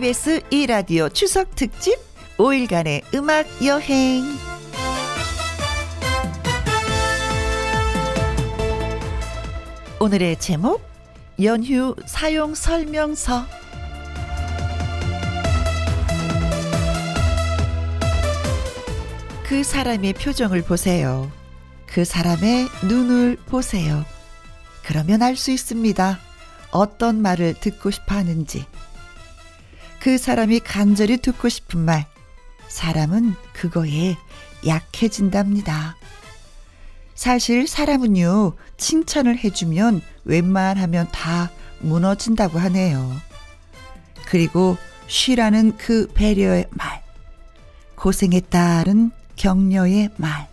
KBS 2라디오 추석 특집 5일간의 음악 여행. 오늘의 제목 연휴 사용 설명서 그 사람의 표정을 보세요. 그 사람의 눈을 보세요. 그러면 알 수 있습니다. 어떤 말을 듣고 싶어 하는지. 그 사람이 간절히 듣고 싶은 말. 사람은 그거에 약해진답니다. 사실 사람은요, 칭찬을 해주면 웬만하면 다 무너진다고 하네요. 그리고 쉬라는 그 배려의 말. 고생했다는 격려의 말.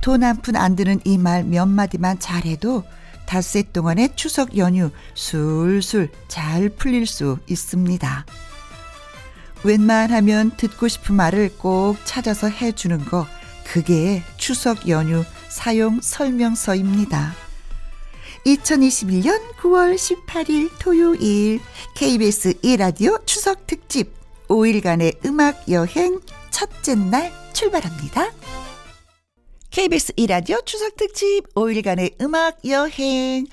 돈 한 푼 안 드는 이 말 몇 마디만 잘해도 닷새 동안의 추석 연휴 술술 잘 풀릴 수 있습니다. 웬만하면 듣고 싶은 말을 꼭 찾아서 해주는 거, 그게 추석 연휴 사용 설명서입니다. 2021년 9월 18일 토요일 KBS 1라디오 추석 특집 5일간의 음악 여행 첫째 날 출발합니다. KBS 2라디오 추석 특집 5일간의 음악 여행.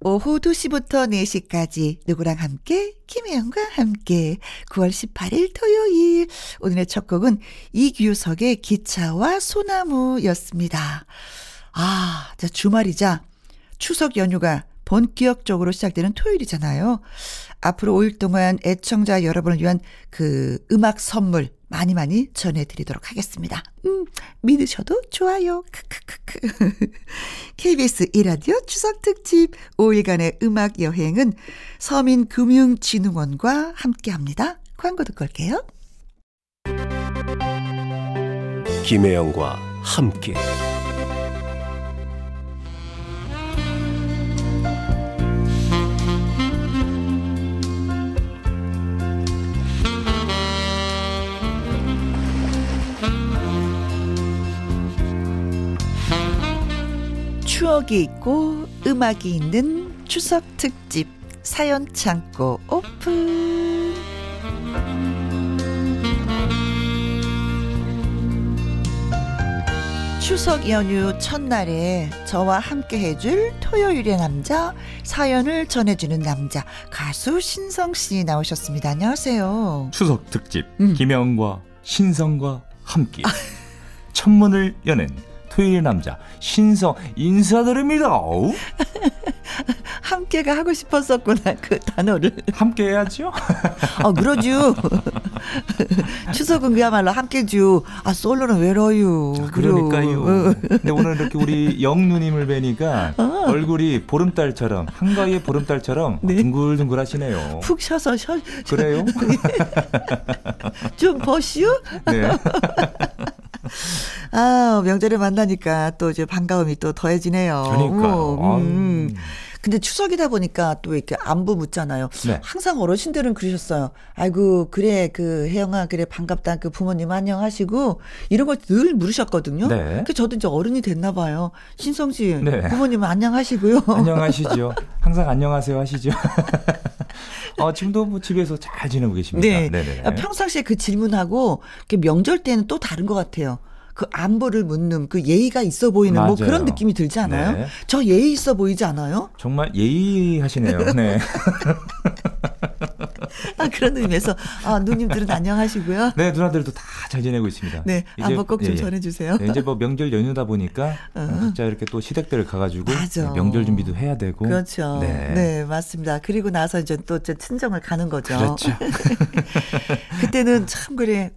오후 2시부터 4시까지 누구랑 함께 김혜영과 함께 9월 18일 토요일 오늘의 첫 곡은 이규석의 기차와 소나무였습니다. 아, 자 주말이자 추석 연휴가 본격적으로 시작되는 토요일이잖아요. 앞으로 5일 동안 애청자 여러분을 위한 그 음악 선물 많이 많이 전해드리도록 하겠습니다. 음, 믿으셔도 좋아요. 크크크크. KBS 이라디오 추석특집 5일간의 음악 여행은 서민금융진흥원과 함께합니다. 광고 듣고 올게요. 김혜영과 함께 추억이 있고 음악이 있는 추석 특집 사연 창고 오픈. 추석 연휴 첫날에 저와 함께 해줄 토요일의 남자 사연을 전해주는 남자 가수 신성 씨 나오셨습니다. 안녕하세요. 추석 특집 음. 김영과 신성과 함께 천문을 여는 토요일 남자 신성 인사드립니다. 함께가 하고 싶었었구나 그 단어를. 함께 해야죠. 어 그러죠. 추석은 그야말로 함께죠. 아 솔로는 외로요. 아, 그러니까요. 어. 근데 오늘 이렇게 우리 영누님을 뵈니까 얼굴이 보름달처럼 한가위의 보름달처럼 네. 둥글둥글하시네요. 푹 쉬어서 쉬어, 그래요? 좀 버시오? 네. 아 명절에 만나니까 또 이제 반가움이 또 더해지네요. 그러니까요. 어, 음. 근데 추석이다 보니까 또 이렇게 안부 묻잖아요. 네. 항상 어르신들은 그러셨어요. 아이고 그래 그 혜영아 그래 반갑다 그 부모님 안녕하시고 이런 걸 늘 물으셨거든요. 네. 그 저도 이제 어른이 됐나 봐요. 신성 씨 네. 부모님 안녕하시고요. 안녕하시죠. 항상 안녕하세요 하시죠. 어, 지금도 뭐 집에서 잘 지내고 계십니다. 네. 네네. 아, 평상시에 그 질문하고 명절 때는 또 다른 것 같아요. 그 안부를 묻는 그 예의가 있어 보이는 뭐 맞아요. 그런 느낌이 들지 않아요? 네. 저 예의 있어 보이지 않아요? 정말 예의하시네요. 네. 아, 그런 의미에서 아, 누님들은 안녕하시고요. 네, 누나들도 다 잘 지내고 있습니다. 네, 안부 꼭좀 예, 예. 전해주세요. 네, 이제 뭐 명절 연휴다 보니까 어, 각자 이렇게 또 시댁들을 가가지고 맞아. 명절 준비도 해야 되고. 그렇죠. 네. 네. 맞습니다. 그리고 나서 이제 또 이제 친정을 가는 거죠. 그렇죠. 그때는 참 그래.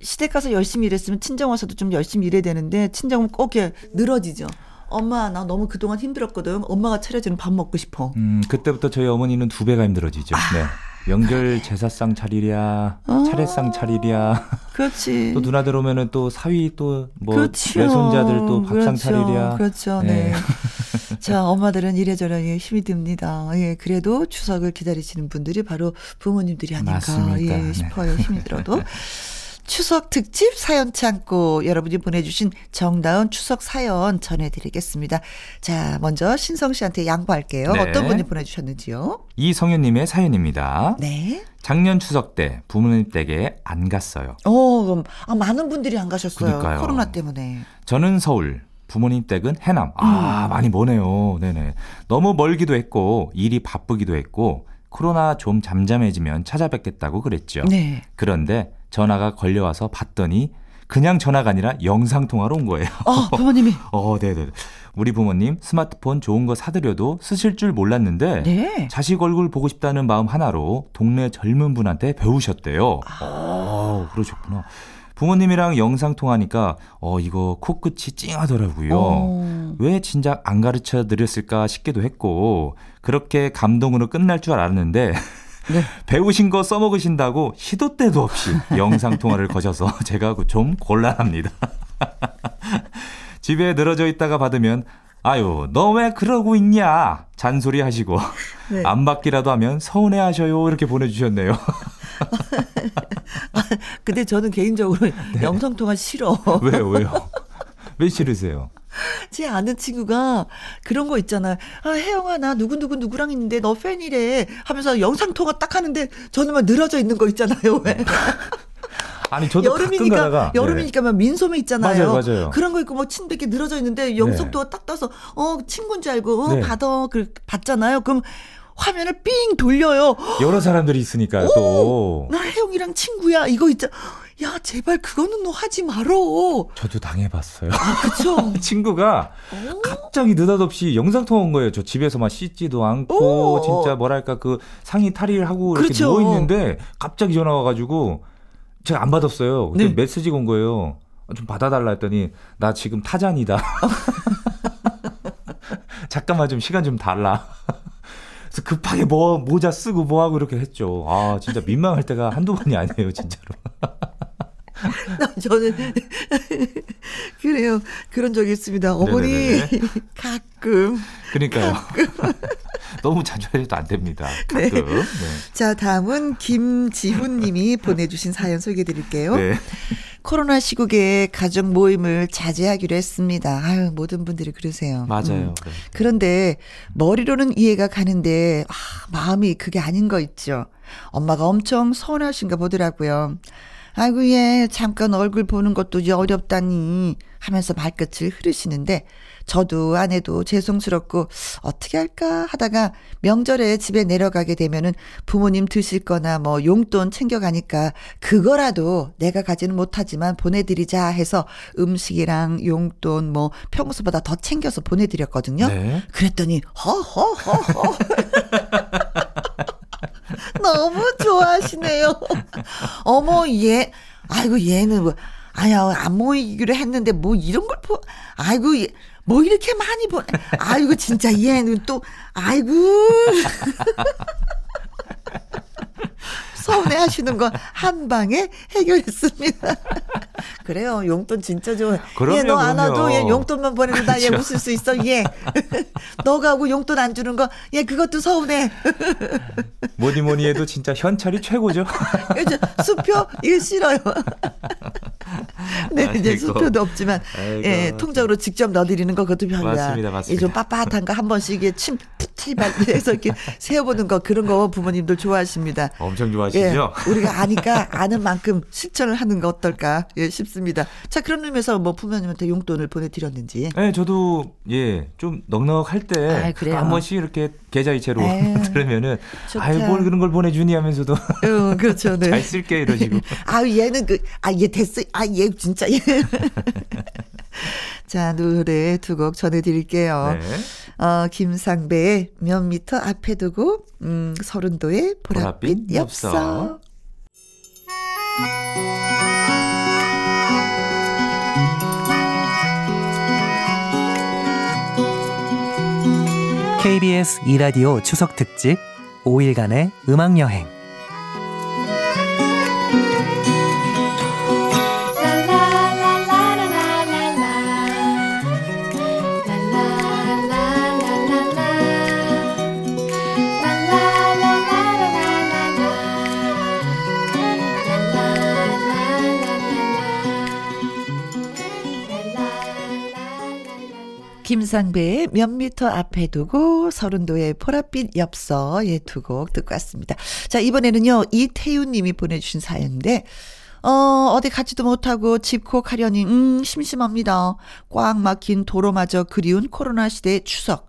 시댁 가서 열심히 일했으면 친정 와서도 좀 열심히 일해야 되는데 친정은 꼭 이렇게 늘어지죠. 엄마 나 너무 그동안 힘들었거든. 엄마가 차려주는 밥 먹고 싶어. 음, 그때부터 저희 어머니는 두 배가 힘들어지죠. 아, 네. 명절 제사상 차리랴, 차례상 차리랴. 그렇지. 또 누나 들 오면은 또 사위 또뭐 그렇죠. 외손자들 또 밥상 그렇죠. 차리랴. 그렇죠. 네. 네. 자, 엄마들은 이래저래 힘이 듭니다. 예, 그래도 추석을 기다리시는 분들이 바로 부모님들이 맞습니다. 예, 네. 싶어요. 힘이 들어도. 추석 특집 사연 창고 여러분이 보내주신 정다운 추석 사연 전해드리겠습니다. 자, 먼저 신성 씨한테 양보할게요. 네. 어떤 분이 보내주셨는지요? 이성윤님의 사연입니다. 네. 작년 추석 때 부모님 댁에 안 갔어요. 어, 그럼, 아, 많은 분들이 안 가셨어요. 그러니까요. 코로나 때문에. 저는 서울, 부모님 댁은 해남. 아, 음. 많이 머네요. 네네. 너무 멀기도 했고, 일이 바쁘기도 했고, 코로나 좀 잠잠해지면 찾아뵙겠다고 그랬죠. 네. 그런데 전화가 걸려와서 봤더니 그냥 전화가 아니라 영상통화로 온 거예요. 어, 부모님이. 어, 네네. 우리 부모님 스마트폰 좋은 거 사드려도 쓰실 줄 몰랐는데 네. 자식 얼굴 보고 싶다는 마음 하나로 동네 젊은 분한테 배우셨대요. 아. 어, 그러셨구나. 부모님이랑 영상 통화하니까 어 이거 코끝이 찡하더라고요. 어. 왜 진작 안 가르쳐 드렸을까 싶기도 했고 그렇게 감동으로 끝날 줄 알았는데 네. 배우신 거 써먹으신다고 시도 때도 없이 영상 통화를 거셔서 제가 좀 곤란합니다. 집에 늘어져 있다가 받으면 아유 너 왜 그러고 있냐 잔소리 하시고 네. 안 받기라도 하면 서운해 하셔요 이렇게 보내주셨네요. 근데 저는 개인적으로 네. 영상통화 싫어. 왜요 왜요? 왜 싫으세요? 제 아는 친구가 그런 거 있잖아요. 아, 혜영아, 나 누구누구 누구랑 있는데 너 팬이래. 하면서 영상통화 딱 하는데 저는 막 늘어져 있는 거 있잖아요. 왜? 아니 저도 여름이니까, 가다가 네. 여름이니까 막 민소매 있잖아요. 맞아요, 맞아요. 그런 거 있고 뭐 침대에 늘어져 있는데 영상통화 딱 떠서 어, 친구인 줄 알고 어, 네. 받아. 그, 받잖아요. 그럼 화면을 삥 돌려요. 여러 사람들이 있으니까요 또나 혜영이랑 친구야. 이거 있잖아. 야, 제발 그거는 너 하지 말어. 저도 당해봤어요. 그쵸? 친구가 갑자기 느닷없이 영상 통화 온 거예요. 저 집에서 막 씻지도 않고 오. 진짜 뭐랄까 그 상의 탈의를 하고 이렇게 그렇죠. 누워 있는데 갑자기 전화 와가지고 제가 안 받았어요. 네. 메시지가 온 거예요. 좀 받아달라 했더니 나 지금 타잔이다. 잠깐만 좀 시간 좀 달라. 그래서 급하게 뭐 모자 쓰고 뭐 하고 이렇게 했죠. 아 진짜 민망할 때가 한두 번이 아니에요 진짜로. 저는 그래요. 그런 적이 있습니다. 어머니 네네네네. 가끔. 그러니까요. 너무 자주 해도 안 됩니다. 네. 가끔. 네. 자, 다음은 김지훈 님이 보내주신 사연 소개해 드릴게요. 네. 코로나 시국에 가족 모임을 자제하기로 했습니다. 아유, 모든 분들이 그러세요. 맞아요. 음. 네. 그런데 머리로는 이해가 가는데 아, 마음이 그게 아닌 거 있죠. 엄마가 엄청 서운하신가 보더라고요. 아이고 얘 잠깐 얼굴 보는 것도 어렵다니 하면서 말끝을 흐르시는데 저도 아내도 죄송스럽고 어떻게 할까 하다가 명절에 집에 내려가게 되면은 부모님 드실 거나 뭐 용돈 챙겨가니까 그거라도 내가 가지는 못하지만 보내드리자 해서 음식이랑 용돈 뭐 평소보다 더 챙겨서 보내드렸거든요. 네. 그랬더니 허허허허 너무 좋아하시네요. 어머 얘. 아이고 얘는 뭐 아야 안 모이기로 했는데 뭐 이런 걸 보, 아이고 얘, 뭐 이렇게 많이 보, 아이고 진짜 얘는 또 아이고 서운해 하시는 거 한 방에 해결했습니다. 그래요. 용돈 진짜 좋아. 그럼요, 얘너안 와도. 얘 용돈만 보내준다. 얘 그렇죠. 웃을 수 있어. 얘. 너 가고 용돈 안 주는 거. 얘 그것도 서운해. 뭐니 뭐니 해도 진짜 현찰이 최고죠. 그죠? 수표 이거 싫어요. 네, 이제 아이고. 수표도 없지만 아이고. 예, 통장으로 직접 넣어드리는 거 그것도 별이야. 맞습니다, 맞습니다. 좀 빳빳한 거 한 번씩 이게 침 푸틀발해서 이렇게 세어보는 거 그런 거 부모님들 좋아하십니다. 엄청 예, 좋아하시죠? 우리가 아니까 아는 만큼 실천을 하는 거 어떨까 예, 싶습니다. 자, 그런 의미에서 뭐 부모님한테 용돈을 보내드렸는지. 네, 저도 예, 좀 넉넉할 때 아이, 그래요. 한 번씩 이렇게 계좌이체로 에이, 들으면은 좋다. 아이 뭘 그런 걸 보내주니 하면서도 어, 그렇죠. 네. 잘 쓸게 이러시고 아, 얘는 그, 아, 얘 됐어. 아, 얘 진짜. 얘. 자, 노래 두 곡 전해드릴게요. 네. 어, 김상배의 몇 미터 앞에 두고, 음, 서른도의 보랏빛 보랏빛 엽서. 엽서. KBS 이라디오 추석 특집 5일간의 음악 여행. 김상배의 몇 미터 앞에 두고 서른도의 보랏빛 엽서에 두곡 듣고 왔습니다. 자, 이번에는요, 이태윤 님이 보내주신 사연인데, 어, 어디 가지도 못하고 집콕 하려니, 음, 심심합니다. 꽉 막힌 도로마저 그리운 코로나 시대의 추석.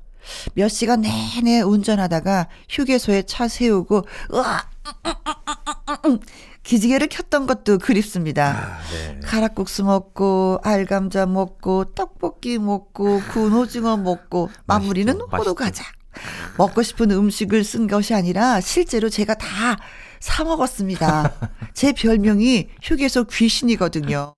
몇 시간 내내 운전하다가 휴게소에 차 세우고, 으아! 기지개를 켰던 것도 그립습니다. 아, 네. 가락국수 먹고 알감자 먹고 떡볶이 먹고 구운 오징어 먹고 마무리는 맛있죠, 호두 과자. 먹고 싶은 음식을 쓴 것이 아니라 실제로 제가 다 사 먹었습니다. 제 별명이 휴게소 귀신이거든요.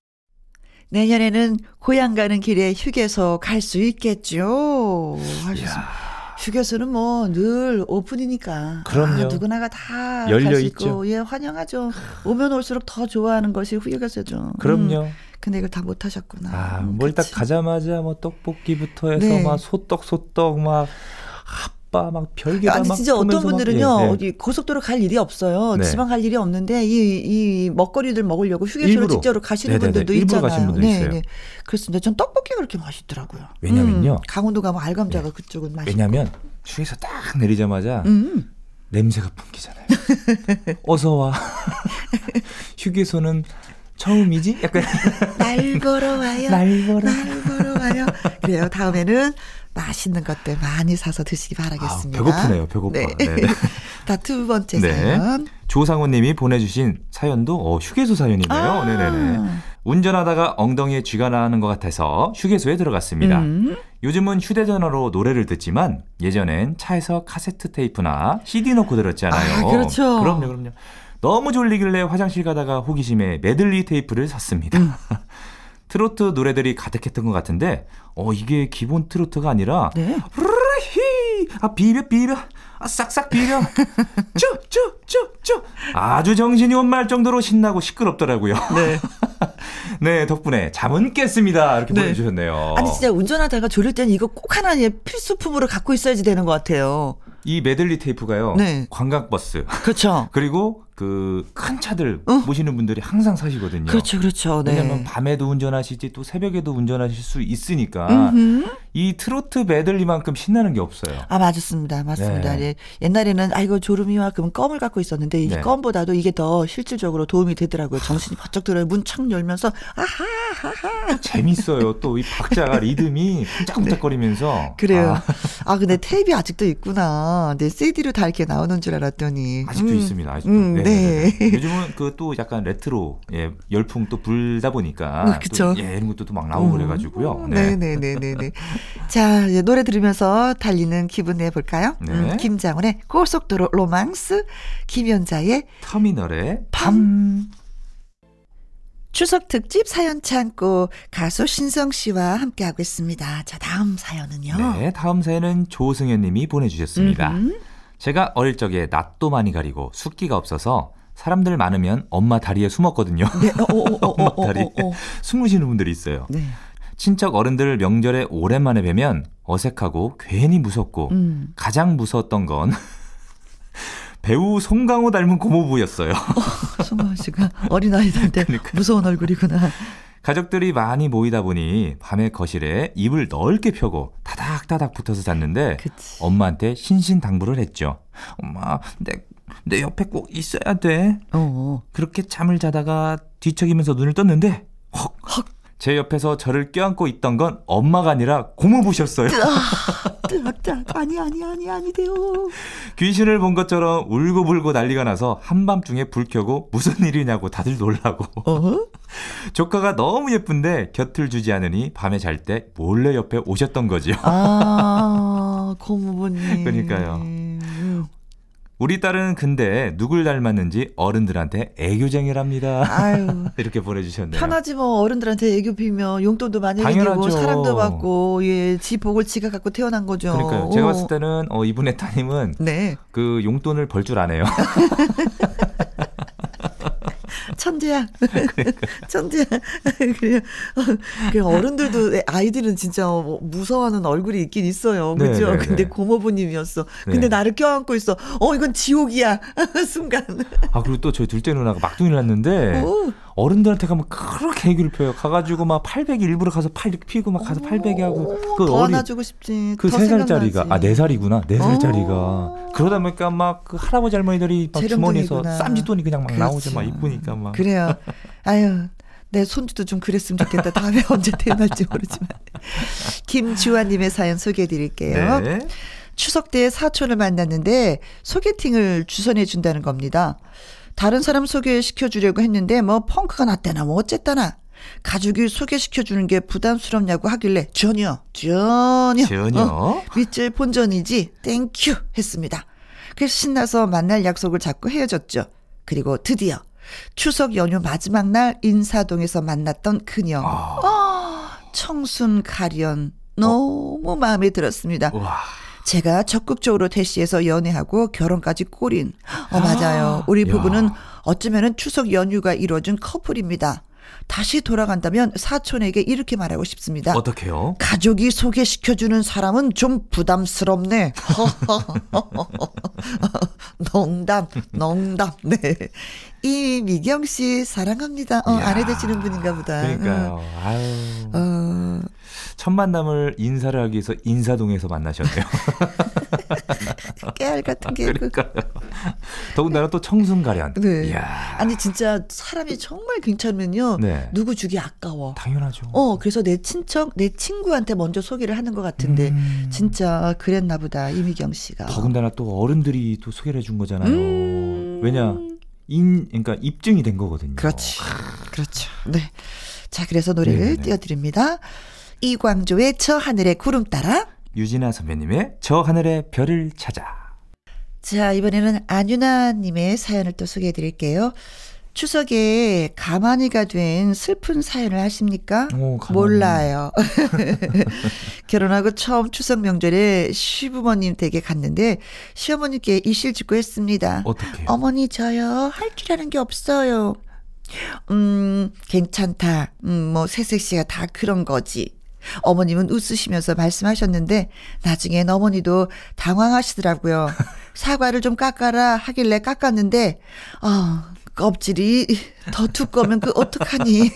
내년에는 고향 가는 길에 휴게소 갈 수 있겠죠. 하셨습니다. 휴게소는 뭐 늘 오픈이니까. 그럼요. 아, 누구나가 다 열려. 있고, 예, 환영하죠. 오면 올수록 더 좋아하는 것이 휴게소죠. 그럼요. 음, 근데 이걸 다 못 하셨구나. 아, 음, 뭘딱 그치. 가자마자 뭐 떡볶이부터 해서 네. 막 소떡 소떡 막핫 바막 별게 다 아니 막 진짜 어떤 분들은요 예, 예. 어디 고속도로 갈 일이 없어요 네. 지방 갈 일이 없는데 이, 이 먹거리들 먹으려고 휴게소로. 직접으로 가시는 네네네. 분들도 일부러 있잖아요. 가시는 분들 있어요. 그렇습니다. 전 떡볶이가 그렇게 맛있더라고요. 왜냐면요. 음, 강원도 가면 알감자가 그쪽은 맛있고. 왜냐면 휴게소 딱 내리자마자 음. 냄새가 풍기잖아요. 어서 와. 휴게소는 처음이지? 약간 날 보러 와요. 날 보러. 날 보러 와요. 그래요. 다음에는 맛있는 것들 많이 사서 드시기 바라겠습니다. 아, 배고프네요. 배고파. 네. 네네. 자, 두 번째 네. 사연. 조상호님이 보내주신 사연도 어, 휴게소 사연이네요. 아. 네네네. 운전하다가 엉덩이에 쥐가 나는 것 같아서 휴게소에 들어갔습니다. 음. 요즘은 휴대전화로 노래를 듣지만 예전엔 차에서 카세트 테이프나 CD 넣고 들었잖아요. 아, 그렇죠. 그럼요, 그럼요. 너무 졸리길래 화장실 가다가 호기심에 메들리 테이프를 샀습니다. 음. 트로트 노래들이 가득했던 것 같은데, 어, 이게 기본 트로트가 아니라, 네. 히, 아, 비벼, 비벼, 아, 싹싹 비벼, 쭉, 쭉, 쭉, 쭉. 아주 정신이 혼말 정도로 신나고 시끄럽더라고요. 네. 네, 덕분에 잠은 깼습니다. 이렇게 네. 보내주셨네요. 아니 진짜 운전하다가 졸릴 때는 이거 꼭 하나 의 필수품으로 갖고 있어야지 되는 것 같아요. 이 메들리 테이프가요. 네. 관광버스 그렇죠. 그리고 그 큰 차들 어. 모시는 분들이 항상 사시거든요. 그렇죠, 그렇죠. 네. 왜냐면 밤에도 운전하시지 또 새벽에도 운전하실 수 있으니까 음흠. 이 트로트 메들리만큼 신나는 게 없어요. 아 맞습니다, 맞습니다. 네. 예. 옛날에는 아이고 졸음이와 그럼 껌을 갖고 있었는데 이 네. 껌보다도 이게 더 실질적으로 도움이 되더라고요. 정신이 바짝 들어요. 문 창 열면서 아하 재밌어요. 또 이 박자가 리듬이 쿵짝쿵짝거리면서 그래요. 아, 아, 근데 테이프 아직도 있구나. 네 CD로 다 이렇게 나오는 줄 알았더니 아직도 음. 있습니다. 아직도. 음, 네네네. 네. 요즘은 그 또 약간 레트로 예, 열풍 또 불다 보니까 음, 그쵸. 또, 예, 이런 것도 또 막 나오고 그래가지고요. 네, 네, 네, 네, 네. 자, 이제 노래 들으면서 달리는 기분 내볼까요? 네. 음, 김장훈의 고속도로 로망스, 김연자의 터미널의 밤. 추석 특집 사연 창고 가수 신성 씨와 함께하고 있습니다. 자, 다음 사연은요. 네, 다음 사연은 조승현 님이 보내주셨습니다. 음흠. 제가 어릴 적에 낯도 많이 가리고 숫기가 없어서 사람들 많으면 엄마 다리에 숨었거든요. 네, 어, 어, 어, 어, 엄마 어, 다리에 어, 어. 숨으시는 분들이 있어요. 네. 친척 어른들 명절에 오랜만에 뵈면 어색하고 괜히 무섭고 음. 가장 무서웠던 건 배우 송강호 닮은 고모부였어요. 송하은 씨가 어린아이들한테 그러니까. 무서운 얼굴이구나. 가족들이 많이 모이다 보니 밤에 거실에 이불 넓게 펴고 다닥다닥 붙어서 잤는데 그치. 엄마한테 신신당부를 했죠. 엄마, 내, 내 옆에 꼭 있어야 돼. 어. 그렇게 잠을 자다가 뒤척이면서 눈을 떴는데. 제 옆에서 저를 껴안고 있던 건 엄마가 아니라 고모부셨어요. 뜨악자 아니 아니 아니 아니 돼요. 귀신을 본 것처럼 울고불고 난리가 나서 한밤중에 불 켜고 무슨 일이냐고 다들 놀라고 어? 조카가 너무 예쁜데 곁을 주지 않으니 밤에 잘 때 몰래 옆에 오셨던 거죠. 아, 고모부님. 그러니까요. 음. 우리 딸은 근데 누굴 닮았는지 어른들한테 애교쟁이랍니다. 아유. 이렇게 보내주셨네요. 편하지 뭐 어른들한테 애교 빌면 용돈도 많이 당연하죠. 사랑도 받고 예, 지 복을 지가 갖고 태어난 거죠. 그러니까요. 제가 어. 봤을 때는 어, 이분의 따님은 네 그 용돈을 벌 줄 아네요. 천재야 천재야 그래요. 그 어른들도 아이들은 진짜 뭐 무서워하는 얼굴이 있긴 있어요. 네, 그죠? 네, 근데 네. 고모부님이었어. 근데 네. 나를 껴안고 있어. 어 이건 지옥이야 순간. 아 그리고 또 저희 둘째 누나가 막둥이를 낳는데 오. 어른들한테 가면 그렇게 애교를 펴요. 가가지고 막 800이 일부러 가서 팔 이렇게 피고 막 가서 800이 하고 그더 어린 안아주고 싶지. 그더세 살짜리가. 아 네 살이구나 네 살짜리가 어. 그러다 보니까 막 그 할아버지 할머니들이 막 주머니에서. 쌈짓돈이 그냥 막 나오죠 막 그렇죠. 이쁘니까 막 그래요. 아유, 내 손주도 좀 그랬으면 좋겠다. 다음에 언제 태어날지 모르지만. 김주환님의 사연 소개해 드릴게요. 네. 추석 때 사촌을 만났는데 소개팅을 주선해 준다는 겁니다. 다른 사람 소개시켜 주려고 했는데 뭐 펑크가 났대나 뭐 어쨌다나 가족이 소개시켜 주는 게 부담스럽냐고 하길래 전혀 전혀 전혀? 어, 밑져야 본전이지 thank you 했습니다. 그래서 신나서 만날 약속을 잡고 헤어졌죠. 그리고 드디어 추석 연휴 마지막 날 인사동에서 만났던 그녀. 아, 청순 가련 너무 마음에 들었습니다. 와 제가 적극적으로 대시해서 연애하고 결혼까지 꼬린. 어, 맞아요. 우리 야. 부부는 어쩌면은 추석 연휴가 이루어진 커플입니다. 다시 돌아간다면 사촌에게 이렇게 말하고 싶습니다. 어떡해요? 가족이 소개시켜주는 사람은 좀 부담스럽네. 농담, 농담. 네. 이미경 씨 사랑합니다. 어. 아내 되시는 분인가 보다. 그러니까요. 아유. 응. 어, 첫 만남을 인사를 하기 위해서 인사동에서 만나셨네요. 깨알 같은 개그. 그러니까요. 더군다나 또 청순가련. 네. 이야. 아니 진짜 사람이 정말 괜찮으면요. 네. 누구 주기 아까워. 당연하죠. 어, 그래서 내 친척, 내 친구한테 먼저 소개를 하는 것 같은데, 음. 진짜 그랬나 보다, 이미경 씨가. 더군다나 또 어른들이 또 소개를 해준 거잖아요. 음. 왜냐 인 그러니까 입증이 된 거거든요. 그렇지. 그렇죠. 네. 자, 그래서 노래를 네네네. 띄워드립니다. 이광조의 저 하늘의 구름 따라. 유진아 선배님의 저 하늘의 별을 찾아. 자, 이번에는 안유나 님의 사연을 또 소개해 드릴게요. 추석에 가만히가 된 슬픈 사연을 하십니까? 오. 몰라요. 결혼하고 처음 추석 명절에 시부모님 댁에 갔는데 시어머니께 이실 짓고 했습니다. 어떻게요? 어머니 저요 할 줄 아는 게 없어요. 음 괜찮다. 음뭐 새색 씨가 다 그런 거지. 어머님은 웃으시면서 말씀하셨는데 나중엔 어머니도 당황하시더라고요. 사과를 좀 깎아라 하길래 깎았는데 아 껍질이 더 두꺼우면 그 어떡하니?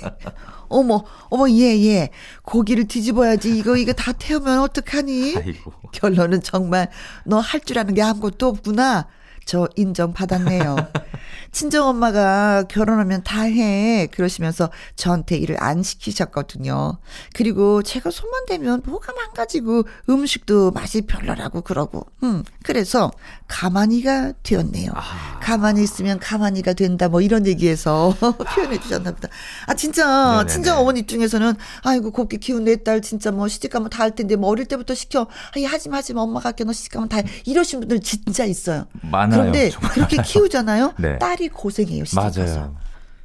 어머 어머 예 예 고기를 뒤집어야지 이거 이거 다 태우면 어떡하니? 아이고. 결론은 정말 너 할 줄 아는 게 아무것도 없구나. 저 인정받았네요. 친정엄마가 결혼하면 다 해. 그러시면서 저한테 일을 안 시키셨거든요. 그리고 제가 손만 대면 뭐가 망가지고 음식도 맛이 별로라고 그러고. 음, 그래서 가만히가 되었네요. 가만히 있으면 가만히가 된다. 뭐 이런 얘기에서 표현해 주셨나 보다. 아, 진짜 네네네. 친정 어머니 입장에서는 아이고 곱게 키운 내 딸 진짜 뭐 시집 가면 다 할 텐데 뭐 어릴 때부터 시켜. 아이 하지마 하지마 엄마가 할게 너 시집 가면 다 해. 이러신 분들 진짜 있어요. 많아요. 그런데 정말 그렇게. 키우잖아요. 네. 딸이 고생해요. 시집 가서. 맞아요.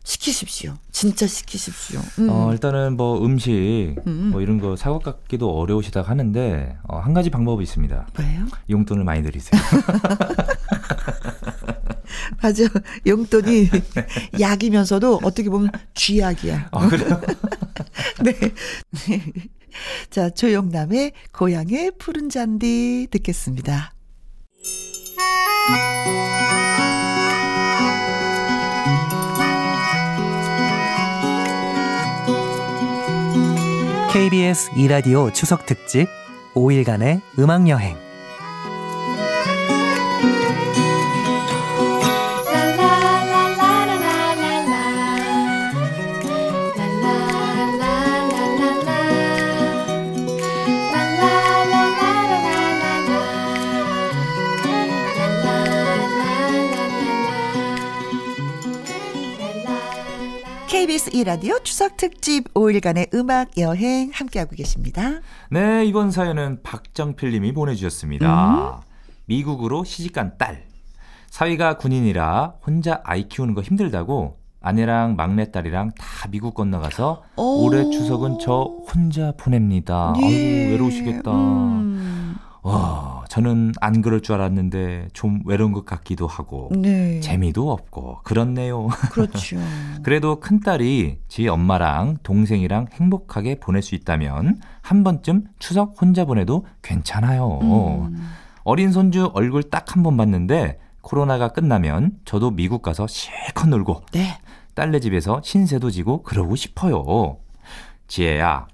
시키십시오. 진짜 시키십시오. 음. 어, 일단은 뭐 음식 음. 뭐 이런 거 사고 깎기도 어려우시다 하는데 어, 한 가지 방법이 있습니다. 뭐예요? 용돈을 많이 드리세요. 맞아. 용돈이 약이면서도 어떻게 보면 쥐약이야. 아, 그래요? 네. 자, 조영남의 고향의 푸른 잔디 듣겠습니다. KBS 이라디오 추석 특집 5일간의 음악 여행. KBS 이라디오 추석 특집 5일간의 음악 여행 함께하고 계십니다. 네, 이번 사연은 박정필 님이 보내주셨습니다. 미국으로 시집간 딸. 사위가 군인이라 혼자 아이 키우는 거 힘들다고 아내랑 막내딸이랑 다 미국 건너가서 오. 올해 추석은 저 혼자 보냅니다. 예. 아이고, 외로우시겠다. 음. 와, 저는 안 그럴 줄 알았는데 좀 외로운 것 같기도 하고 네. 재미도 없고 그렇네요. 그렇죠. 그래도 큰 딸이 지 엄마랑 동생이랑 행복하게 보낼 수 있다면 한 번쯤 추석 혼자 보내도 괜찮아요. 음. 어린 손주 얼굴 딱 한 번 봤는데 코로나가 끝나면 저도 미국 가서 실컷 놀고 네. 딸네 집에서 신세도 지고 그러고 싶어요. 지혜야,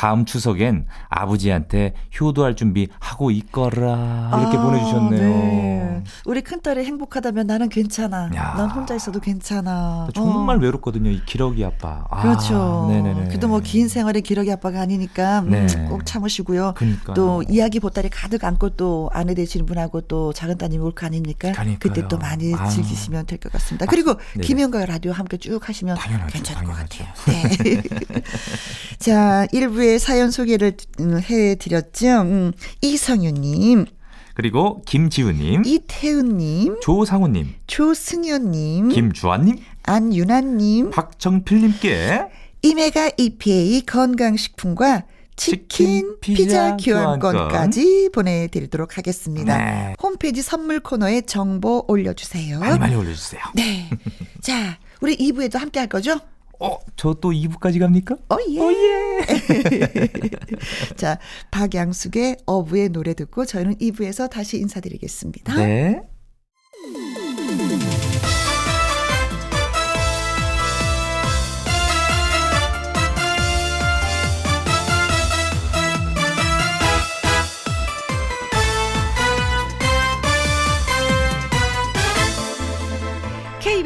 다음 추석엔 아버지한테 효도할 준비 하고 있거라. 이렇게 아, 보내주셨네요. 네. 우리 큰 딸이 행복하다면 나는 괜찮아. 야. 난 혼자 있어도 괜찮아. 정말 어. 외롭거든요, 이 기러기 아빠. 아, 그렇죠. 네네네. 그래도 뭐 긴 생활의 기러기 아빠가 아니니까 음, 네. 꼭 참으시고요. 그러니까요. 또 이야기 보따리 가득 안고 또 아내 되시는 분하고 또 작은 따님 올 거 아닙니까? 그러니까요. 그때 또 많이 아. 즐기시면 될 것 같습니다. 그리고 네네. 김현과 라디오 함께 쭉 하시면 당연하죠, 괜찮을 당연하죠. 것 같아요. 네. 자, 1부 의 사연 소개를 음, 해드렸죠. 음, 이성윤님, 그리고 김지우님, 이태훈님, 조상우님, 조승현님, 김주환님, 안윤아님, 박정필님께 이메가 EPA 건강식품과 치킨, 치킨, 피자, 피자 교환권까지 보내드리도록 하겠습니다. 네. 홈페이지 선물 코너에 정보 올려주세요. 많이 많이 올려주세요. 네. 자, 우리 2부에도 함께 할 거죠? 어, 저 또 2부까지 갑니까? 어, 예. 자, 박양숙의 어부의 노래 듣고 저희는 2부에서 다시 인사드리겠습니다. 네.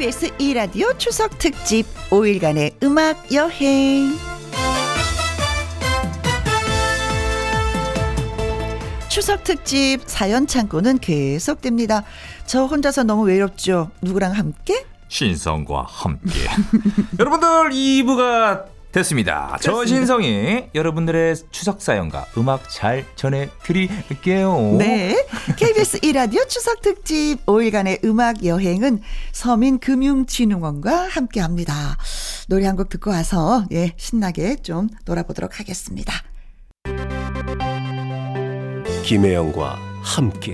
KBS 2라디오 추석 특집 5일간의 음악 여행. 추석 특집 사연 창고는 계속됩니다. 저 혼자서 너무 외롭죠. 누구랑 함께? 신성과 함께. 여러분들 2부가 됐습니다. 저 그렇습니다. 신성이 여러분들의 추석 사연과 음악 잘 전해드릴게요. 네. KBS 1라디오 추석 특집 5일간의 음악 여행은 서민금융진흥원과 함께 합니다. 노래 한 곡 듣고 와서 예, 신나게 좀 놀아보도록 하겠습니다. 김혜영과 함께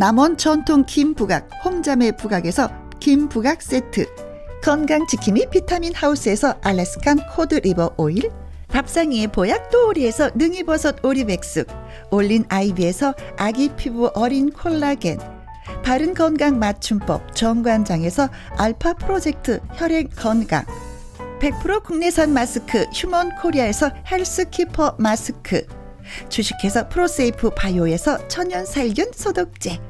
남원 전통 김부각 홍자매 부각에서 김부각 세트. 건강지킴이 비타민 하우스에서 Alaskan cod liver oil. 밥상위의 보약 또오리에서 능이버섯 오리백숙. 올린 아이비에서 아기 피부 어린 콜라겐. 바른 건강 맞춤법 정관장에서 알파 프로젝트 혈액 건강. 100% 국내산 마스크 휴먼 코리아에서 헬스키퍼 마스크. 주식회사 프로세이프 바이오에서 천연 살균 소독제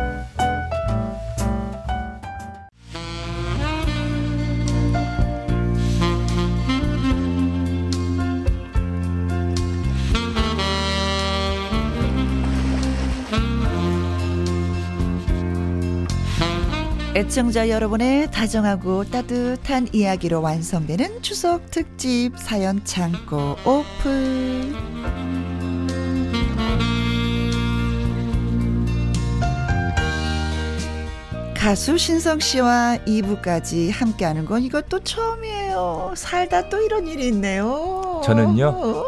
애청자 여러분의 다정하고 따뜻한 이야기로 완성되는 추석 특집 사연 창고 오픈. 가수 신성 씨와 2부까지 함께하는 건 이것도 처음이에요. 살다 또 이런 일이 있네요. 저는요?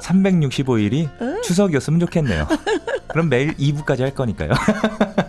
365일이 추석이었으면 좋겠네요. 그럼 매일 2부까지 할 거니까요.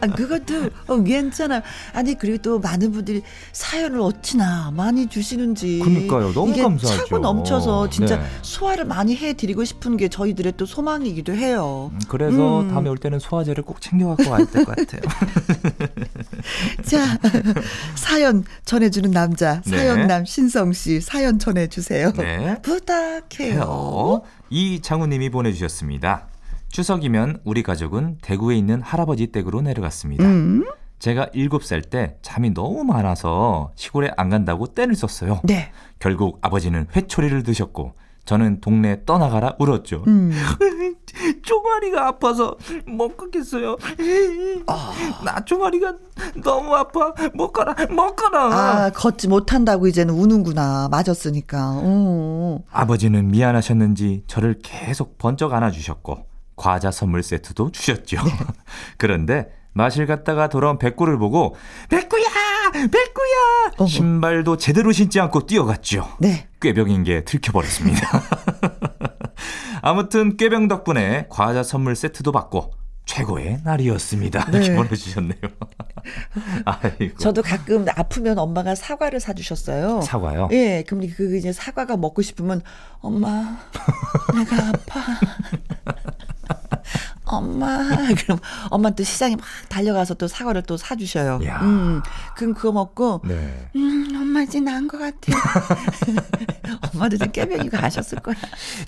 아, 그것도 어, 괜찮아요. 아니 그리고 또 많은 분들이 사연을 어찌나 많이 주시는지. 그러니까요. 너무 이게 감사하죠. 차고 넘쳐서 진짜 네. 소화를 많이 해드리고 싶은 게 저희들의 또 소망이기도 해요. 음, 그래서 음. 다음에 올 때는 소화제를 꼭 챙겨갖고 와야 될 것 같아요. 자 사연 전해주는 남자 네. 사연남 신성 씨 사연 전해주세요. 네. 부탁해요. 해요. 이장우님이 보내주셨습니다. 추석이면 우리 가족은 대구에 있는 할아버지 댁으로 내려갔습니다. 음, 제가 7살 때 잠이 너무 많아서 시골에 안 간다고 떼를 썼어요. 네. 결국 아버지는 회초리를 드셨고 저는 동네 떠나가라 울었죠. 음. 종아리가 아파서 못 걷겠어요. 나 종아리가 너무 아파. 못 가라, 못 가라. 아 걷지 못한다고 이제는 우는구나 맞았으니까. 어. 아버지는 미안하셨는지 저를 계속 번쩍 안아주셨고 과자 선물 세트도 주셨죠. 네. 그런데 마실 갔다가 돌아온 백구를 보고 백구야, 백구야. 어머. 신발도 제대로 신지 않고 뛰어갔죠. 네. 꾀병인 게 들켜버렸습니다. 아무튼 꾀병 덕분에 과자 선물 세트도 받고 최고의 날이었습니다. 네. 이렇게 보내주셨네요. 아이고. 저도 가끔 아프면 엄마가 사과를 사주셨어요. 사과요? 예, 그럼 그 이제 사과가 먹고 싶으면 엄마 내가 아파. 엄마 그럼 엄마 또 시장에 막 달려가서 또 사과를 또 사주셔요. 야. 음, 그럼 그거 먹고 네. 음 엄마 이제 나은 것 같아. 엄마도 이제 깨병이고 아셨을 거야.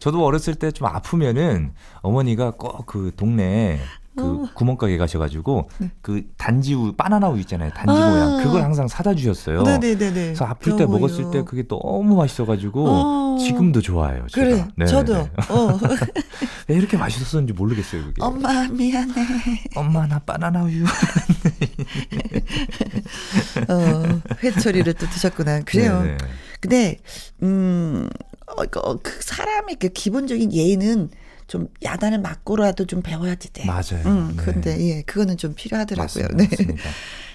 저도 어렸을 때 좀 아프면은 어머니가 꼭 그 동네 그 어. 구멍가게 가셔가지고 그 단지 우유 바나나 우유 있잖아요 단지 아. 모양 그걸 항상 사다 주셨어요. 네네네네. 그래서 아플 때 먹었을. 때 그게 너무 맛있어가지고 어. 지금도 좋아요. 제가. 그래, 네, 저도. 네. 어. 왜 이렇게 맛있었는지 모르겠어요. 그게. 엄마 미안해. 엄마 나 바나나 우유. 어, 회초리를 또 드셨구나. 그래요. 네, 네. 근데 음, 어, 그, 그 사람의 그 기본적인 예의는 좀 야단을 맞고라도 좀 배워야지 돼. 맞아요. 음, 네. 근데 예, 그거는 좀 필요하더라고요. 맞습니다. 네. 맞습니다.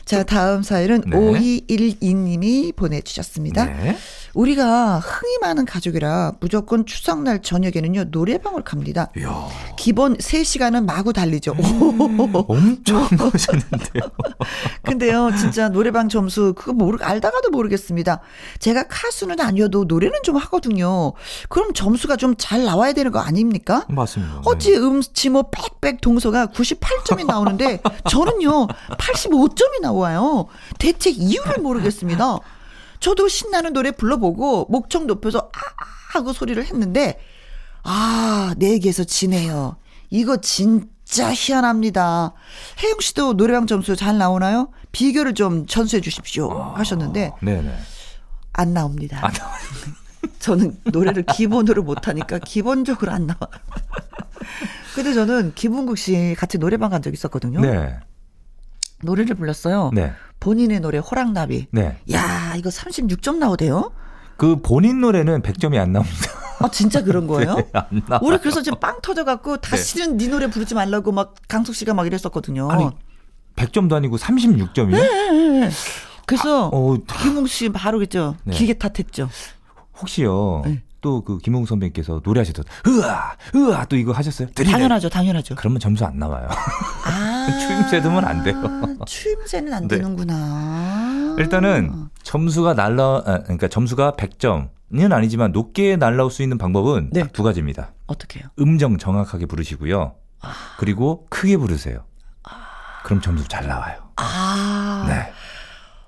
자, 다음 사연은 네. 5212님이 보내주셨습니다. 네. 우리가 흥이 많은 가족이라 무조건 추석날 저녁에는요, 노래방을 갑니다. 이야, 기본 3시간은 마구 달리죠. 음. 엄청 하셨는데요. 근데요, 진짜 노래방 점수 그거 모르 알다가도 모르겠습니다. 제가 가수는 아니어도 노래는 좀 하거든요. 그럼 점수가 좀 잘 나와야 되는 거 아닙니까? 맞습니다. 어찌 음치 뭐 빽빽 동서가 98점이 나오는데 저는요 85점이 나와요. 대체 이유를 모르겠습니다. 저도 신나는 노래 불러보고 목청 높여서 아 하고 소리를 했는데 아 내게서 지네요. 이거 진짜 희한합니다. 혜영 씨도 노래방 점수 잘 나오나요? 비교를 좀 전수해 주십시오 하셨는데 네네. 안 나옵니다. 안 나와요. 저는 노래를 기본으로 못하니까 기본적으로 안 나와. 근데 저는 김은국 씨 같이 노래방 간 적 있었거든요. 네. 노래를 불렀어요. 네. 본인의 노래 호랑나비. 네. 야 이거 36점 나오대요? 그 본인 노래는 100점이 안 나옵니다. 아 진짜 그런 거예요? 네. 우리 그래서 지금 빵 터져갖고 다시는 네. 노래 부르지 말라고 막 강석 씨가 막 이랬었거든요. 아니 100점도 아니고 36점이요? 그래서 어, 김웅 씨 바로 그죠 네. 기계 탓했죠. 혹시요. 네. 또그 김홍 선배님께서 노래하시던 으아 으아 또 이거 하셨어요? 드리네. 당연하죠, 당연하죠. 그러면 점수 안 나와요. 아 추임새 두면 안 돼요. 추임새는 안 네. 되는구나. 일단은 점수가 날라 아, 그러니까 점수가 100점은 아니지만 높게 날라올 수 있는 방법은 네. 딱두 가지입니다. 어떻게요? 음정 정확하게 부르시고요. 아. 그리고 크게 부르세요. 그럼 점수 잘 나와요. 아, 네.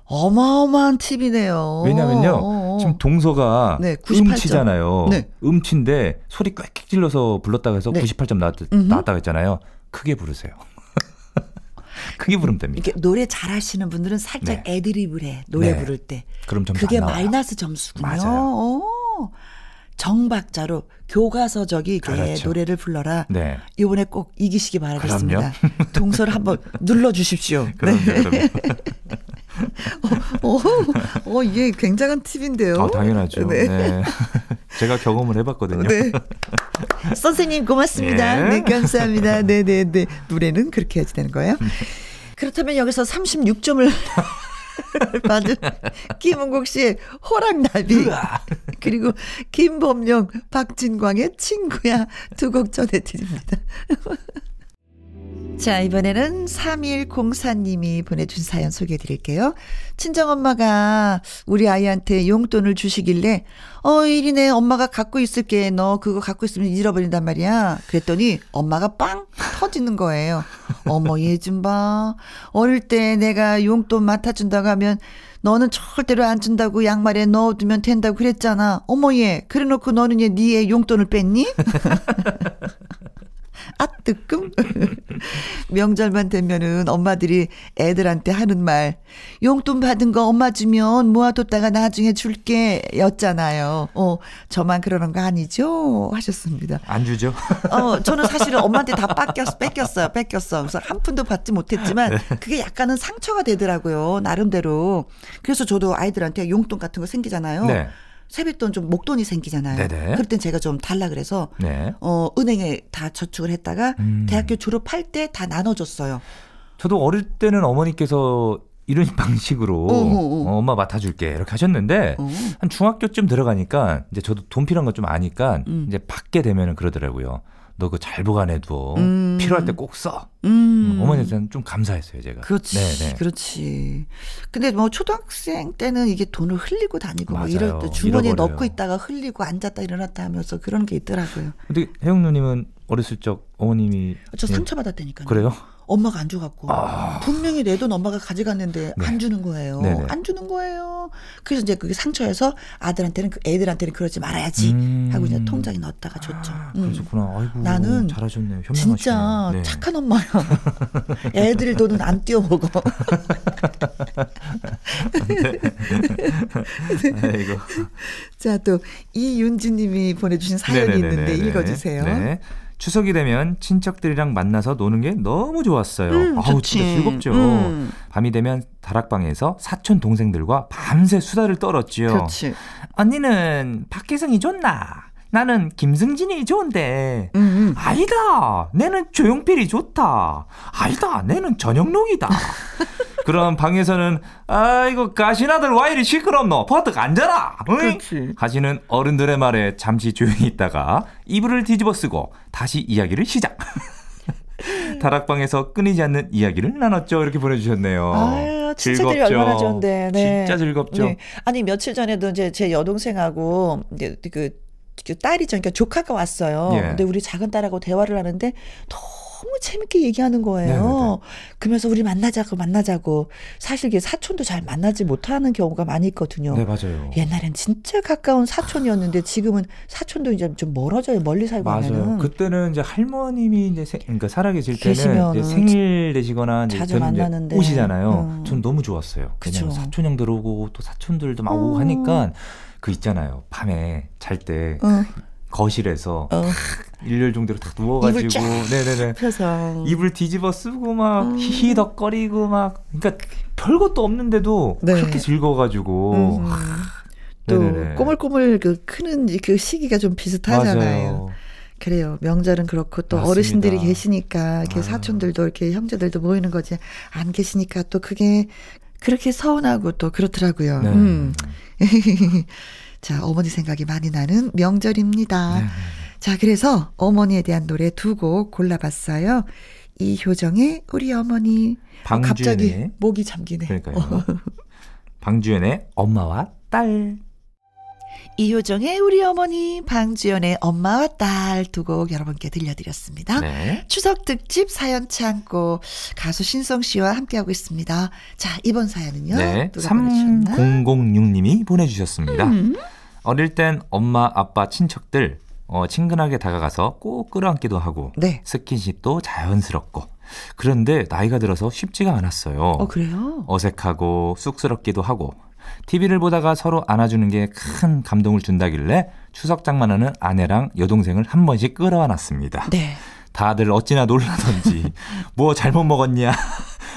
어마어마한 팁이네요. 왜냐면요. 어, 어. 지금 동서가 네, 98점. 음치잖아요. 네. 음치인데 소리 꽥꽥 질러서 불렀다고 해서 네. 98점 나왔. 나왔다고 했잖아요. 크게 부르세요. 크게 부르면 됩니다. 이렇게 노래 잘하시는 분들은 살짝 네. 애드립을 해 노래 네. 부를 때 그럼 점수 그게. 마이너스 점수군요. 맞아요. 오, 정박자로 교과서 적이게 그렇죠. 노래를 불러라. 네. 이번에 꼭 이기시기 바라겠습니다. 동서를 한번 눌러 주십시오. 그럼요, 네. 그럼요. 어, 어, 이게 굉장한 팁인데요. 아, 당연하죠. 네. 네. 제가 경험을 해봤거든요. 네. 선생님 고맙습니다. 예. 네, 감사합니다. 네, 네, 네. 노래는 그렇게 해야지 되는 거예요. 그렇다면 여기서 36점을 받은 김은국 씨의 호랑나비 그리고 김범용, 박진광의 친구야 두 곡 전해드립니다. 자, 이번에는 3104님이 보내준 사연 소개해 드릴게요. 친정엄마가 우리 아이한테 용돈을 주시길래, 어, 이리네, 엄마가 갖고 있을게. 너 그거 갖고 있으면 잃어버린단 말이야. 그랬더니 엄마가 빵! 터지는 거예요. 어머, 얘 좀 봐. 어릴 때 내가 용돈 맡아준다고 하면, 너는 절대로 안 준다고 양말에 넣어두면 된다고 그랬잖아. 어머, 얘. 그래 놓고 너는 얘, 니의 용돈을 뺐니? 아, 뜨끔? 명절만 되면은 엄마들이 애들한테 하는 말, 용돈 받은 거 엄마 주면 모아뒀다가 나중에 줄게 였잖아요. 어, 저만 그러는 거 아니죠? 하셨습니다. 안 주죠? 어, 저는 사실은 엄마한테 다 뺏겼, 뺏겼어요. 뺏겼어. 그래서 한 푼도 받지 못했지만 네. 그게 약간은 상처가 되더라고요. 나름대로. 그래서 저도 아이들한테 용돈 같은 거 생기잖아요. 네. 세뱃돈 좀 목돈이 생기잖아요. 네네. 그럴 땐 제가 좀 달라 그래서 네. 어, 은행에 다 저축을 했다가 음. 대학교 졸업할 때 다 나눠줬어요. 저도 어릴 때는 어머니께서 이런 방식으로 어허, 어. 어, 엄마 맡아줄게 이렇게 하셨는데 어. 한 중학교쯤 들어가니까 이제 저도 돈 필요한 거 좀 아니까 음. 이제 받게 되면은 그러더라고요. 너 그거 잘 보관해둬. 음. 필요할 때 꼭 써. 음. 어머니한테는 좀 감사했어요, 제가. 그렇지. 네, 네. 그렇지. 근데 뭐 초등학생 때는 이게 돈을 흘리고 다니고 뭐. 이럴 때 주머니에 잃어버려요. 넣고 있다가 흘리고 앉았다 일어났다 하면서 그런 게 있더라고요. 근데 혜영 누님은 어렸을 적 어머님이 저 예, 상처받았다니까요. 그래요? 엄마가 안 줘갖고 아. 분명히 내 돈 엄마가 가져갔는데 네. 안 주는 거예요. 네네. 안 주는 거예요. 그래서 이제 그게 상처여서 아들한테는 그 애들한테는 그러지 말아야지 음. 하고 이제 통장에 넣었다가 줬죠. 아, 음. 그러셨구나. 아이고. 나는 잘하셨네요. 진짜 네. 착한 엄마야. 애들 돈은 안 띄워먹어. 아이고. 자, 또 이윤지님이 보내주신 사연이 있는데 네네네네네. 읽어주세요. 네. 추석이 되면 친척들이랑 만나서 노는 게 너무 좋았어요. 음, 아우 좋지. 진짜 즐겁죠. 음. 밤이 되면 다락방에서 사촌 동생들과 밤새 수다를 떨었지요. 그렇지. 언니는 박혜성이 좋나? 나는 김승진이 좋은데. 음, 음. 아니다. 내는 조용필이 좋다. 아니다. 내는 전영록이다. 그럼 방에서는 아이고 가시나들 와 이리 시끄럽노. 버뜩 앉아라. 응? 그렇지. 가시는 어른들의 말에 잠시 조용히 있다가 이불을 뒤집어 쓰고 다시 이야기를 시작. 다락방에서 끊이지 않는 이야기를 나눴죠. 이렇게 보내주셨네요. 아유, 즐겁죠. 얼마나 좋은데. 네. 진짜 즐겁죠. 네. 아니 며칠 전에도 이제 제 여동생하고 이제 그, 그 딸이죠, 그러니까 조카가 왔어요. 예. 근데 우리 작은 딸하고 대화를 하는데 너무 재밌게 얘기하는 거예요. 네네네. 그러면서 우리 만나자고 만나자고 사실 이게 사촌도 잘 만나지 못하는 경우가 많이 있거든요. 네 맞아요. 옛날엔 진짜 가까운 사촌이었는데 지금은 사촌도 이제 좀 멀어져요. 멀리 살고 맞아요. 하면은. 그때는 이제 할머님이 이제 생, 그러니까 살아계실 때는 이제 생일 되시거나 이제 자주 저는 이제 만나는데. 오시잖아요. 음. 전 너무 좋았어요. 그쵸. 그냥 사촌 형들 오고 또 사촌들도 막 오고 음. 하니까 그 있잖아요. 밤에 잘때 어, 거실에서 어, 일렬 정도로 딱 누워가지고 쫙 네네네 펴서. 이불 뒤집어 쓰고 막 음. 히히덕거리고 막 그러니까 별 것도 없는데도 네. 그렇게 즐거워가지고 음. 또 네네네. 꼬물꼬물 그 크는 그 시기가 좀 비슷하잖아요. 맞아요. 그래요. 명절은 그렇고 또 맞습니다. 어르신들이 계시니까 이렇게 아유. 사촌들도 이렇게 형제들도 모이는 거지 안 계시니까 또 그게 그렇게 서운하고 또 그렇더라고요. 네. 음. 자, 어머니 생각이 많이 나는 명절입니다. 네. 자, 그래서 어머니에 대한 노래 두 곡 골라봤어요. 이효정의 우리 어머니. 어, 갑자기 방주연의 목이 잠기네. 그러니까요. 방주연의 엄마와 딸. 이효정의 우리 어머니, 방주연의 엄마와 딸 두 곡 여러분께 들려드렸습니다. 네. 추석 특집 사연 창고 가수 신성 씨와 함께하고 있습니다. 자, 이번 사연은요. 네. 누가 보내주셨나? 3006님이 보내주셨습니다. 음. 어릴 땐 엄마, 아빠, 친척들 어, 친근하게 다가가서 꼭 끌어안기도 하고 네. 스킨십도 자연스럽고 그런데 나이가 들어서 쉽지가 않았어요. 어, 그래요? 어색하고 쑥스럽기도 하고 TV를 보다가 서로 안아주는 게 큰 감동을 준다길래 추석 장만하는 아내랑 여동생을 한 번씩 끌어안았습니다. 네. 다들 어찌나 놀라던지 뭐 잘못 먹었냐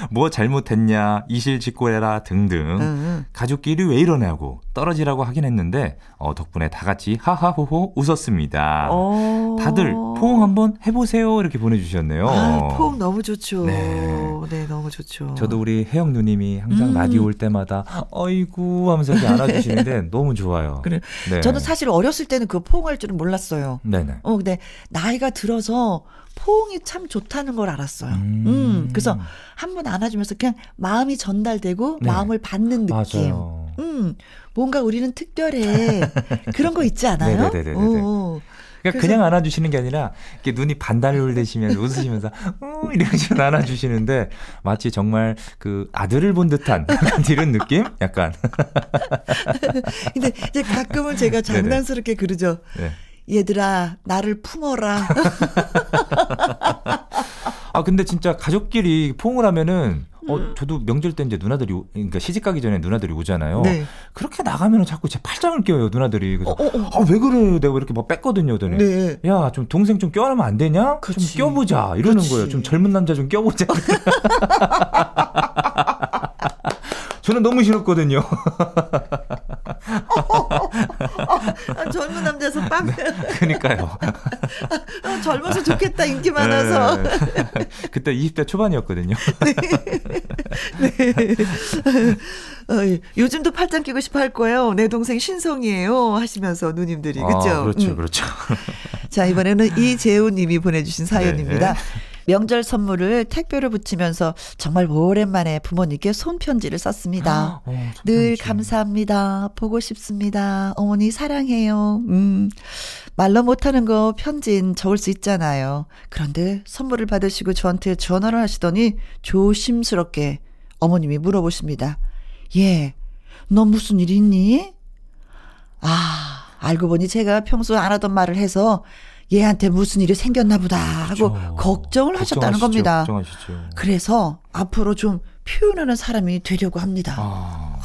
뭐 잘못했냐 이실직고해라 등등 응. 가족끼리 왜 이러냐고 떨어지라고 하긴 했는데 어, 덕분에 다 같이 하하호호 웃었습니다. 어. 다들 포옹 한번 해보세요 이렇게 보내주셨네요. 아, 포옹 너무 좋죠. 네. 네, 너무 좋죠. 저도 우리 혜영 누님이 항상 음. 라디오 올 때마다 어이구 하면서 이렇게 안아주시는데 너무 좋아요. 그래. 네. 저는 사실 어렸을 때는 그 포옹할 줄은 몰랐어요. 네네. 어, 근데 나이가 들어서 포옹이 참 좋다는 걸 알았어요. 음. 음, 그래서 한 번 안아주면서 그냥 마음이 전달되고 네. 마음을 받는 느낌. 맞아요. 음, 뭔가 우리는 특별해. 그런 거 있지 않아요? 네네네네네. 어, 그러니까 그래서- 그냥 안아주시는 게 아니라 이렇게 눈이 반달울 되시면 웃으시면서 어 이러시면 안아주시는데 마치 정말 그 아들을 본 듯한 약간 이런 느낌? 약간 근데 이제 가끔은 제가 네네. 장난스럽게 그러죠. 네. 얘들아, 나를 품어라. 아 근데 진짜 가족끼리 포옹을 하면은 음. 어 저도 명절 때 이제 누나들이 오- 그러니까 시집 가기 전에 누나들이 오잖아요. 네. 그렇게 나가면은 자꾸 제 팔짱을 껴요 누나들이. 그래서 어, 어, 어. 아왜 그래 내가 이렇게 막 뺐거든요. 그더니 네. 야좀 동생 좀 껴라면 안 되냐? 그치. 좀 껴보자 이러는 그치. 거예요. 좀 젊은 남자 좀 껴보자. 저는 너무 싫었거든요. 아, 젊은 남자에서 빵. 그러니까요. 어, 젊어서 좋겠다, 인기 많아서. 네. 그때 20대 초반이었거든요. 어, 요즘도 팔짱 끼고 싶어 할 거예요. 내 동생 신성이에요. 하시면서 누님들이. 그죠? 아, 그렇죠, 음. 그렇죠. 자, 이번에는 이재훈 님이 보내주신 사연입니다. 네. 명절 선물을 택배로 붙이면서 정말 오랜만에 부모님께 손편지를 썼습니다. 어, 늘. 감사합니다. 보고 싶습니다. 어머니 사랑해요. 음. 말로 못하는 거 편지는 적을 수 있잖아요. 그런데 선물을 받으시고 저한테 전화를 하시더니 조심스럽게 어머님이 물어보십니다. 예, 너 무슨 일 있니? 아, 알고 보니 제가 평소 안 하던 말을 해서 얘한테 무슨 일이 생겼나 보다 하고 그렇죠. 걱정을 하셨다는 걱정하시죠, 겁니다. 걱정하시죠. 그래서 앞으로 좀 표현하는 사람이 되려고 합니다. 아,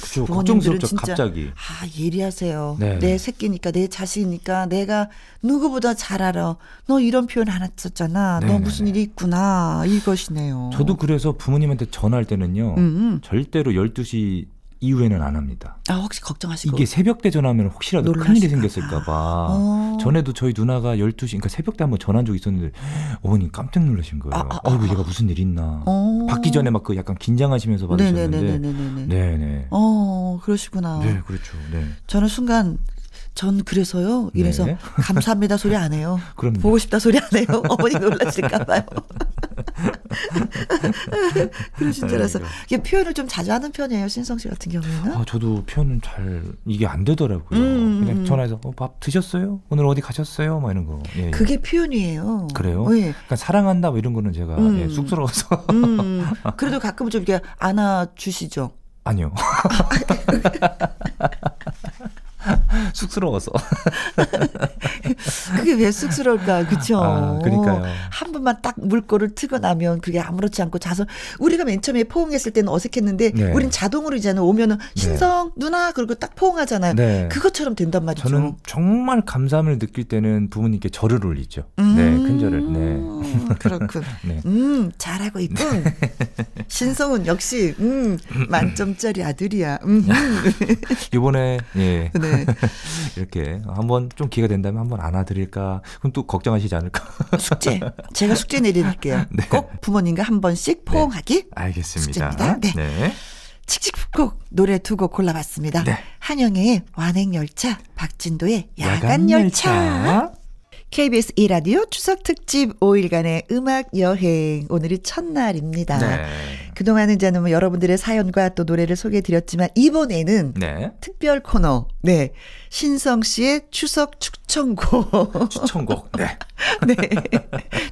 그죠. 부모님들은 걱정스럽죠, 진짜 갑자기. 아, 예리하세요. 네. 내 새끼니까, 내 자식이니까 내가 누구보다 잘 알아. 너 이런 표현 안 했었잖아. 너 네네네. 무슨 일이 있구나. 이것이네요. 저도 그래서 부모님한테 전화할 때는요. 음, 음. 절대로 12시 이후에는 안 합니다. 아, 혹시 걱정하시고. 이게 새벽 때 전화하면 혹시라도 놀라실까 큰일이 봐. 생겼을까 봐. 어. 전에도 저희 누나가 12시, 그러니까 새벽 때 한번 전화한 적이 있었는데, 어머니 깜짝 놀라신 거예요. 아, 아, 아, 어이구, 아. 얘가 무슨 일 있나. 어. 받기 전에 막 그 약간 긴장하시면서 받으셨는데. 네네네네네네. 네네. 어, 그러시구나. 네, 그렇죠. 네. 저는 순간, 전 그래서요. 이래서 네. 감사합니다 소리 안 해요. 그럼요. 보고 싶다 소리 안 해요. 어머니 놀라실까 봐요. 그러신 줄 알아서. 이게 표현을 좀 자주 하는 편이에요. 신성 씨 같은 경우에는. 아, 저도 표현은 잘, 이게 안 되더라고요. 음, 그냥 음. 전화해서, 어, 밥 드셨어요? 오늘 어디 가셨어요? 막 이런 거. 예, 예. 그게 표현이에요. 그래요? 예. 그러니까 사랑한다 뭐 이런 거는 제가 음. 예, 쑥스러워서 음, 그래도 가끔은 좀 이렇게 안아주시죠. 아니요. 쑥스러워서. 그게 왜 쑥스러울까, 그쵸? 아, 그러니까요. 한 번만 딱 물꼬를 트고 나면 그게 아무렇지 않고 자서, 우리가 맨 처음에 포옹했을 때는 어색했는데, 네. 우린 자동으로 이제는 오면은, 신성, 누나, 그리고 딱 포옹하잖아요. 네. 그것처럼 된단 말이죠. 저는 정말 감사함을 느낄 때는 부모님께 절을 올리죠. 네, 큰 절을. 네. 음, 그렇군. 네. 음, 잘하고 있군. 신성은 역시, 음, 만점짜리 아들이야. 음, 이번에 예. 네. 이렇게 한번 좀 기회가 된다면 한번 안아드릴까? 그럼 또 걱정하시지 않을까? 숙제. 제가 숙제 내릴게요. 네. 꼭 부모님과 한 번씩 포옹하기. 알겠습니다. 숙제입니다. 네. 네. 칙칙곡 노래 두 곡 골라봤습니다. 네. 한영의 완행열차, 박진도의 야간열차. KBS 2라디오 추석 특집 5일간의 음악 여행. 오늘이 첫날입니다. 네. 그동안은 저는 뭐 여러분들의 사연과 또 노래를 소개해 드렸지만 이번에는 네. 특별 코너. 네. 신성 씨의 추석 추천곡. 추천곡. 네. 네.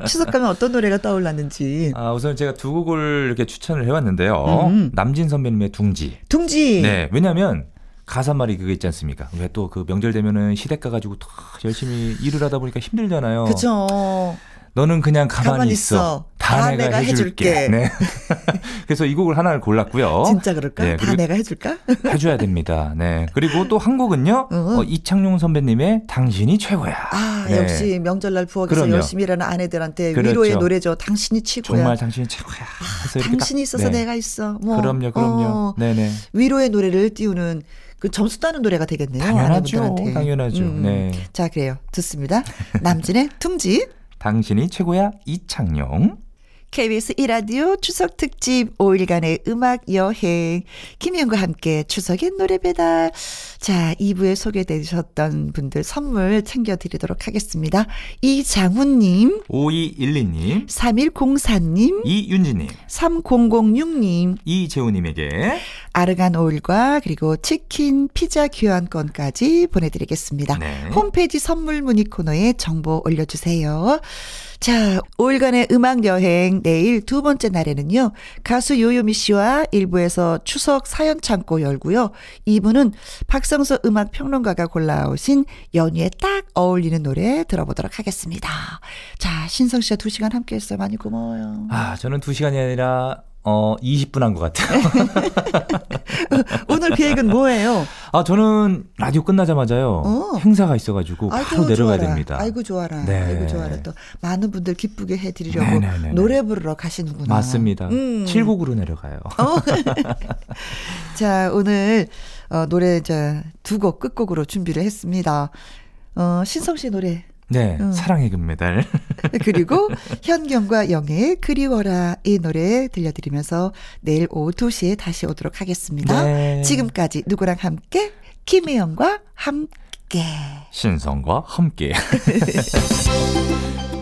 추석 가면 어떤 노래가 떠올랐는지. 아, 우선 제가 두 곡을 이렇게 추천을 해 왔는데요. 음. 남진 선배님의 둥지. 둥지. 네. 왜냐면 가사 말이 그거 있지 않습니까? 왜 또 그 명절 되면은 시댁 가가지고 더 열심히 일을 하다 보니까 힘들잖아요. 그죠. 너는 그냥 가만히, 가만히 있어. 있어. 다, 다 내가, 내가 해줄게. 해줄게. 네. 그래서 이 곡을 하나를 골랐고요. 진짜 그럴까? 네, 다 내가 해줄까? 해줘야 됩니다. 네. 그리고 또 한 곡은요. 응. 어, 이창용 선배님의 당신이 최고야. 아, 네. 역시 명절날 부엌에서 그럼요. 열심히 일하는 아내들한테 그렇죠. 위로의 노래죠. 당신이 최고야. 정말 당신이 최고야. 이렇게 당신이 딱- 있어서 네. 내가 있어. 뭐. 그럼요, 그럼요. 어, 네네. 위로의 노래를 띄우는 그 점수 따는 노래가 되겠네요. 당연하죠. 아내분들한테. 당연하죠. 음. 네. 자, 그래요. 듣습니다. 남진의 tum지. 당신이 최고야 이창용. KBS 이라디오 추석 특집 5일간의 음악 여행. 김희영과 함께 추석의 노래 배달. 자, 2부에 소개되셨던 분들 선물 챙겨드리도록 하겠습니다. 이장훈님, 5212님, 3104님, 이윤지님, 3006님, 이재우님에게 아르간 오일과 그리고 치킨 피자 교환권까지 보내드리겠습니다. 네. 홈페이지 선물 문의 코너에 정보 올려주세요. 자, 5일간의 음악 여행 내일 두 번째 날에는요. 가수 요요미 씨와 일부에서 추석 사연 창고 열고요. 2부는 박성서 음악 평론가가 골라오신 연휴에 딱 어울리는 노래 들어보도록 하겠습니다. 자, 신성 씨와 두 시간 함께 했어요. 많이 고마워요. 아, 저는 2시간이 아니라 어 20분 한 것 같아요. 오늘 계획은 뭐예요? 아, 저는 라디오 끝나자마자요. 어. 행사가 있어가지고 바로 내려가야 좋아라. 됩니다. 아이고 좋아라. 네. 아이고 좋아라. 또 많은 분들 기쁘게 해드리려고 네네네네. 노래 부르러 가시는구나. 맞습니다. 음. 7곡으로 내려가요. 어. 자 오늘 어, 노래 두 곡 끝곡으로 준비를 했습니다. 어, 신성 씨 노래 네, 음. 사랑의 금메달. 그리고 현경과 영의 그리워라 이 노래 들려드리면서 내일 오후 2시에 다시 오도록 하겠습니다. 네. 지금까지 누구랑 함께 김혜영과 함께. 신성과 함께.